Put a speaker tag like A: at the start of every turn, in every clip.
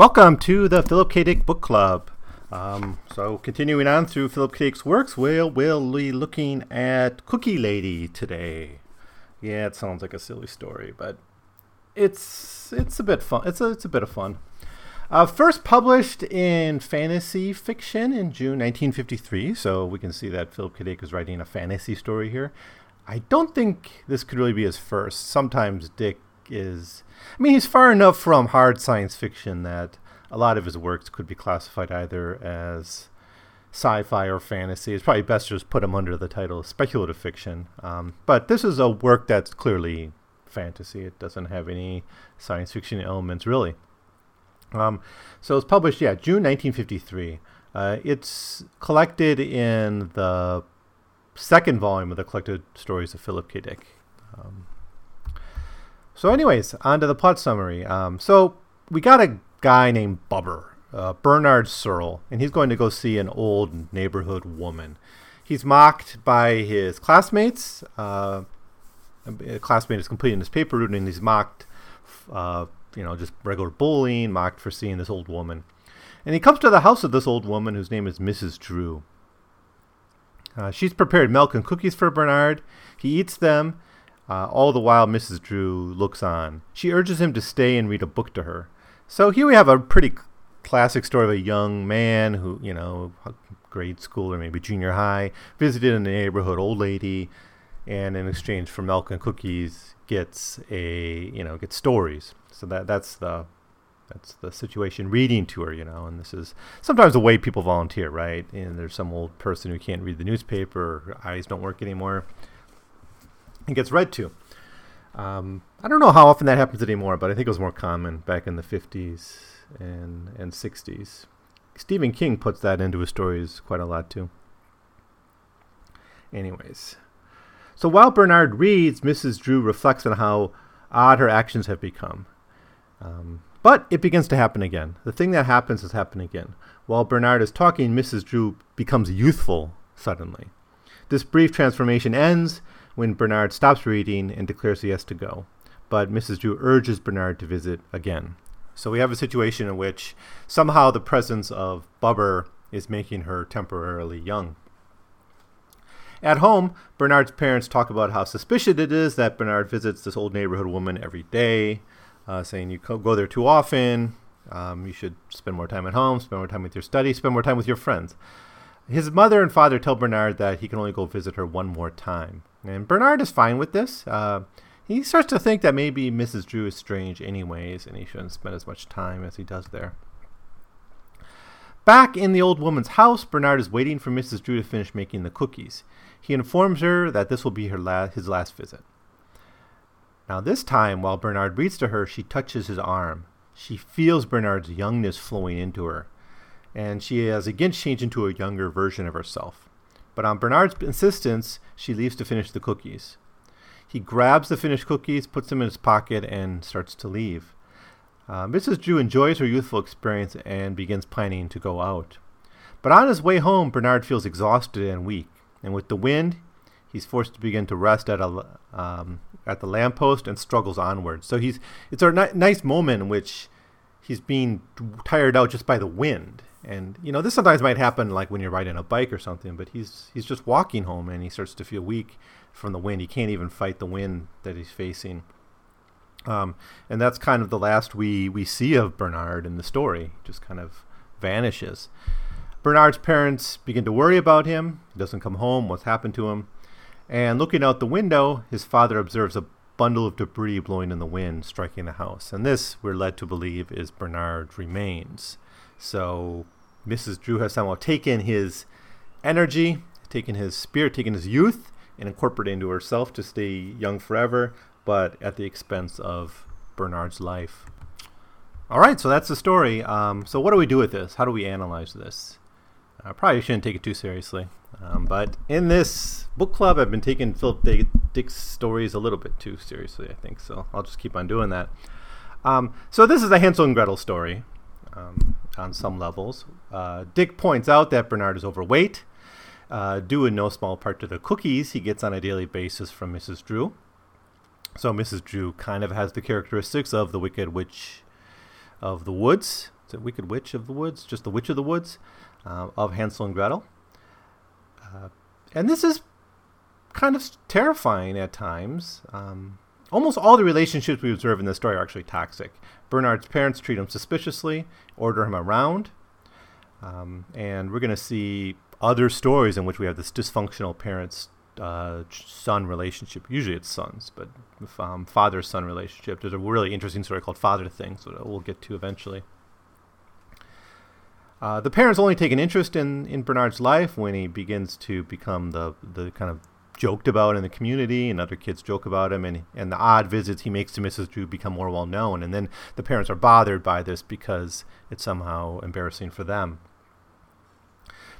A: Welcome to the Philip K. Dick Book Club. Um, so, continuing on through Philip K. Dick's works, we'll, we'll be looking at Cookie Lady today. Yeah, it sounds like a silly story, but it's it's a bit fun. It's a, it's a bit of fun. Uh, first published in fantasy fiction in June 1953, so we can see that Philip K. Dick is writing a fantasy story here. I don't think this could really be his first. Sometimes Dick is, I mean, he's far enough from hard science fiction that a lot of his works could be classified either as sci-fi or fantasy. It's probably best to just put him under the title speculative fiction. Um, but this is a work that's clearly fantasy. It doesn't have any science fiction elements really. Um, so it's published, yeah, June 1953. Uh, it's collected in the second volume of the collected stories of Philip K. Dick. Um, so, anyways, on to the plot summary. Um, so we got a guy named Bubber, uh, Bernard Searle, and he's going to go see an old neighborhood woman. He's mocked by his classmates. Uh, a classmate is completing his paper route, and he's mocked uh, you know, just regular bullying, mocked for seeing this old woman. And he comes to the house of this old woman whose name is Mrs. Drew. Uh, she's prepared milk and cookies for Bernard. He eats them. Uh, all the while, Mrs. Drew looks on. She urges him to stay and read a book to her. So here we have a pretty classic story of a young man who, you know, grade school or maybe junior high, visited the neighborhood old lady, and in exchange for milk and cookies, gets a you know gets stories. So that that's the that's the situation reading to her, you know, and this is sometimes the way people volunteer, right? And there's some old person who can't read the newspaper, eyes don't work anymore, and gets read to. Um, I don't know how often that happens anymore, but I think it was more common back in the 50s and and 60s. Stephen King puts that into his stories quite a lot too. Anyways, so while Bernard reads, Mrs. Drew reflects on how odd her actions have become. Um, but it begins to happen again. The thing that happens has happened again. While Bernard is talking, Mrs. Drew becomes youthful suddenly. This brief transformation ends when Bernard stops reading and declares he has to go. But Mrs. Drew urges Bernard to visit again. So we have a situation in which somehow the presence of Bubber is making her temporarily young. At home, Bernard's parents talk about how suspicious it is that Bernard visits this old neighborhood woman every day uh, saying you go there too often. Um, you should spend more time at home, spend more time with your studies, spend more time with your friends. His mother and father tell Bernard that he can only go visit her one more time. And Bernard is fine with this. Uh, he starts to think that maybe Mrs. Drew is strange, anyways, and he shouldn't spend as much time as he does there. Back in the old woman's house, Bernard is waiting for Mrs. Drew to finish making the cookies. He informs her that this will be her la- his last visit. Now, this time, while Bernard reads to her, she touches his arm. She feels Bernard's youngness flowing into her, and she has again changed into a younger version of herself. But on Bernard's insistence, she leaves to finish the cookies. He grabs the finished cookies, puts them in his pocket, and starts to leave. Uh, Mrs. Drew enjoys her youthful experience and begins planning to go out. But on his way home, Bernard feels exhausted and weak, and with the wind, he's forced to begin to rest at a um, at the lamppost and struggles onward. So he's it's a ni- nice moment in which he's being tired out just by the wind. And you know this sometimes might happen like when you're riding a bike or something, but he's he's just walking home and he starts to feel weak from the wind. He can't even fight the wind that he's facing. Um, and that's kind of the last we, we see of Bernard in the story. Just kind of vanishes. Bernard's parents begin to worry about him. He doesn't come home. What's happened to him? And looking out the window, his father observes a bundle of debris blowing in the wind, striking the house. And this, we're led to believe, is Bernard's remains. So Mrs. Drew has somehow taken his energy, taken his spirit, taken his youth, and incorporated into herself to stay young forever, but at the expense of Bernard's life. All right, so that's the story. Um, so, what do we do with this? How do we analyze this? I probably shouldn't take it too seriously. Um, but in this book club, I've been taking Philip Dick's stories a little bit too seriously, I think. So I'll just keep on doing that. Um, so this is a Hansel and Gretel story um, on some levels. Uh, Dick points out that Bernard is overweight, uh, due in no small part to the cookies he gets on a daily basis from Mrs. Drew. So Mrs. Drew kind of has the characteristics of the Wicked Witch of the Woods. Is it Wicked Witch of the Woods? Just the Witch of the Woods uh, of Hansel and Gretel. Uh, and this is kind of terrifying at times. Um, almost all the relationships we observe in this story are actually toxic. Bernard's parents treat him suspiciously, order him around, um, and we're going to see other stories in which we have this dysfunctional parents uh, son relationship. Usually it's sons, but um, father son relationship. There's a really interesting story called Father Things that we'll get to eventually. Uh, the parents only take an interest in, in Bernard's life when he begins to become the, the kind of joked about in the community, and other kids joke about him, and, and the odd visits he makes to Mrs. Drew become more well known. And then the parents are bothered by this because it's somehow embarrassing for them.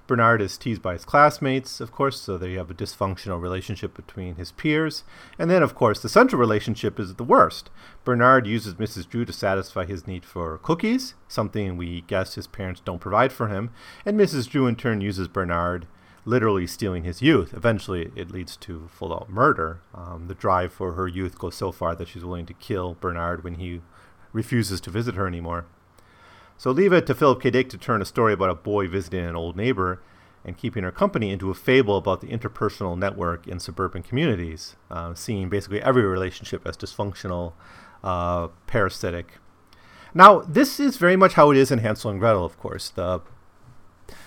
A: Bernard is teased by his classmates, of course, so they have a dysfunctional relationship between his peers. And then, of course, the central relationship is the worst. Bernard uses Mrs. Drew to satisfy his need for cookies, something we guess his parents don't provide for him. And Mrs. Drew, in turn, uses Bernard, literally stealing his youth. Eventually, it leads to full out murder. Um, the drive for her youth goes so far that she's willing to kill Bernard when he refuses to visit her anymore. So leave it to Philip K. Dick to turn a story about a boy visiting an old neighbor and keeping her company into a fable about the interpersonal network in suburban communities, uh, seeing basically every relationship as dysfunctional, uh, parasitic. Now, this is very much how it is in Hansel and Gretel, of course. The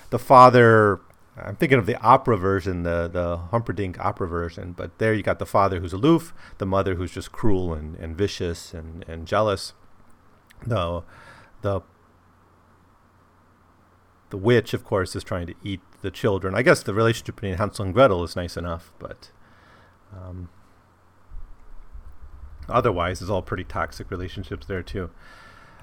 A: the father, I'm thinking of the opera version, the the Humperdinck opera version, but there you got the father who's aloof, the mother who's just cruel and, and vicious and, and jealous. The the the witch, of course, is trying to eat the children. I guess the relationship between Hansel and Gretel is nice enough, but um, otherwise, it's all pretty toxic relationships there too.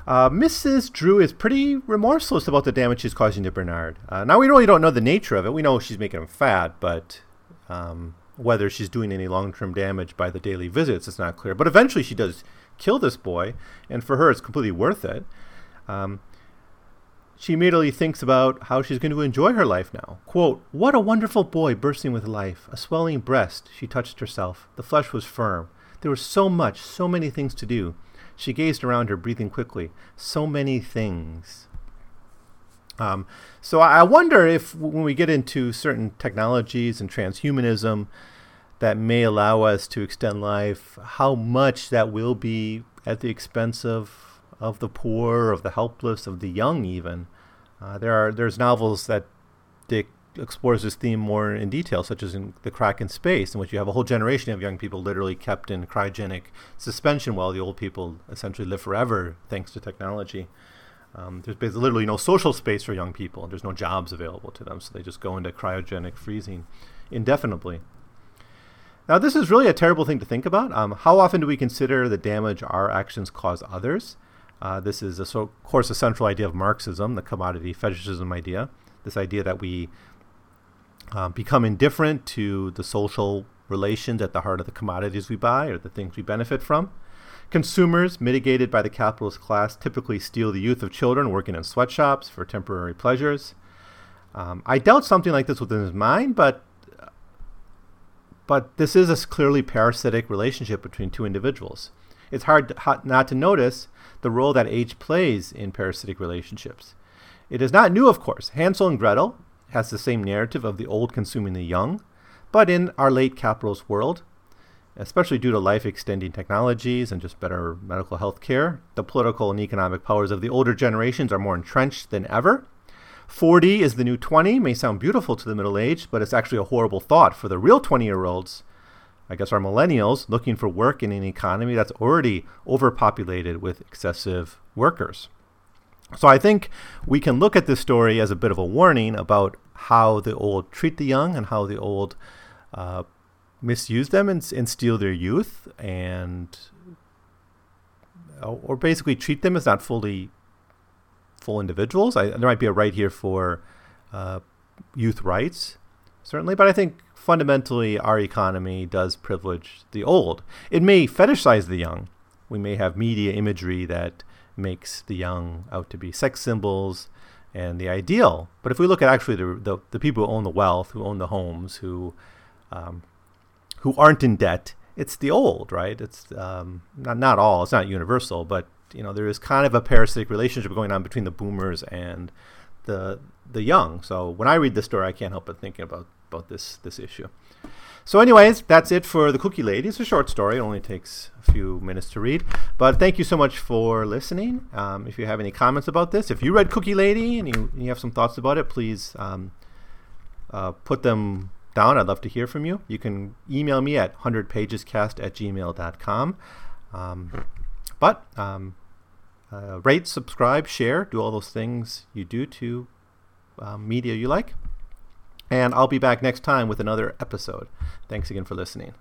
A: Uh, Mrs. Drew is pretty remorseless about the damage she's causing to Bernard. Uh, now we really don't know the nature of it. We know she's making him fat, but um, whether she's doing any long-term damage by the daily visits is not clear. But eventually, she does kill this boy, and for her, it's completely worth it. Um, she immediately thinks about how she's going to enjoy her life now. Quote, What a wonderful boy bursting with life, a swelling breast. She touched herself. The flesh was firm. There was so much, so many things to do. She gazed around her, breathing quickly. So many things. Um, so I wonder if when we get into certain technologies and transhumanism that may allow us to extend life, how much that will be at the expense of of the poor, of the helpless, of the young, even. Uh, there are there's novels that Dick explores this theme more in detail, such as in The Crack in Space, in which you have a whole generation of young people literally kept in cryogenic suspension while the old people essentially live forever thanks to technology. Um, there's literally no social space for young people. There's no jobs available to them, so they just go into cryogenic freezing indefinitely. Now, this is really a terrible thing to think about. Um, how often do we consider the damage our actions cause others? Uh, this is, a, so, of course, a central idea of Marxism, the commodity fetishism idea. This idea that we um, become indifferent to the social relations at the heart of the commodities we buy or the things we benefit from. Consumers, mitigated by the capitalist class, typically steal the youth of children working in sweatshops for temporary pleasures. Um, I doubt something like this within his mind, but but this is a clearly parasitic relationship between two individuals. It's hard not to notice the role that age plays in parasitic relationships. It is not new, of course. Hansel and Gretel has the same narrative of the old consuming the young, but in our late capitalist world, especially due to life extending technologies and just better medical health care, the political and economic powers of the older generations are more entrenched than ever. 40 is the new 20 may sound beautiful to the middle aged, but it's actually a horrible thought for the real 20 year olds I guess, our millennials looking for work in an economy that's already overpopulated with excessive workers. So I think we can look at this story as a bit of a warning about how the old treat the young and how the old uh, misuse them and, and steal their youth and or basically treat them as not fully full individuals. I, there might be a right here for uh, youth rights, certainly, but I think fundamentally our economy does privilege the old. It may fetishize the young. We may have media imagery that makes the young out to be sex symbols and the ideal. But if we look at actually the, the, the people who own the wealth, who own the homes, who um, who aren't in debt, it's the old, right? It's um, not not all. It's not universal, but you know there is kind of a parasitic relationship going on between the boomers and the the young. So when I read this story, I can't help but thinking about about this this issue. So, anyways, that's it for the Cookie Lady. It's a short story; it only takes a few minutes to read. But thank you so much for listening. Um, if you have any comments about this, if you read Cookie Lady and you, you have some thoughts about it, please um, uh, put them down. I'd love to hear from you. You can email me at 100pagescast at gmail.com. Um, but um, uh, rate, subscribe, share, do all those things you do to um, media you like. And I'll be back next time with another episode. Thanks again for listening.